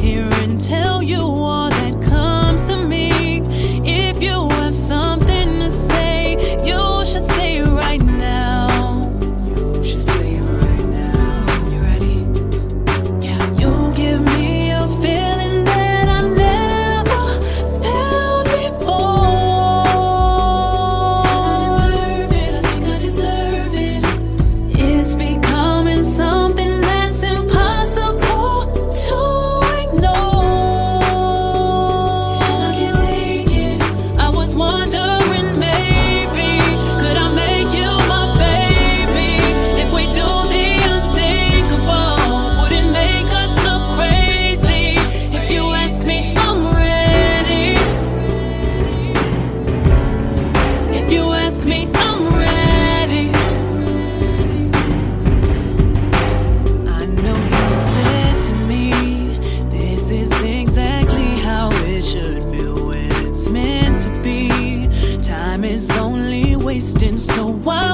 here and tell you is only wasting, so why?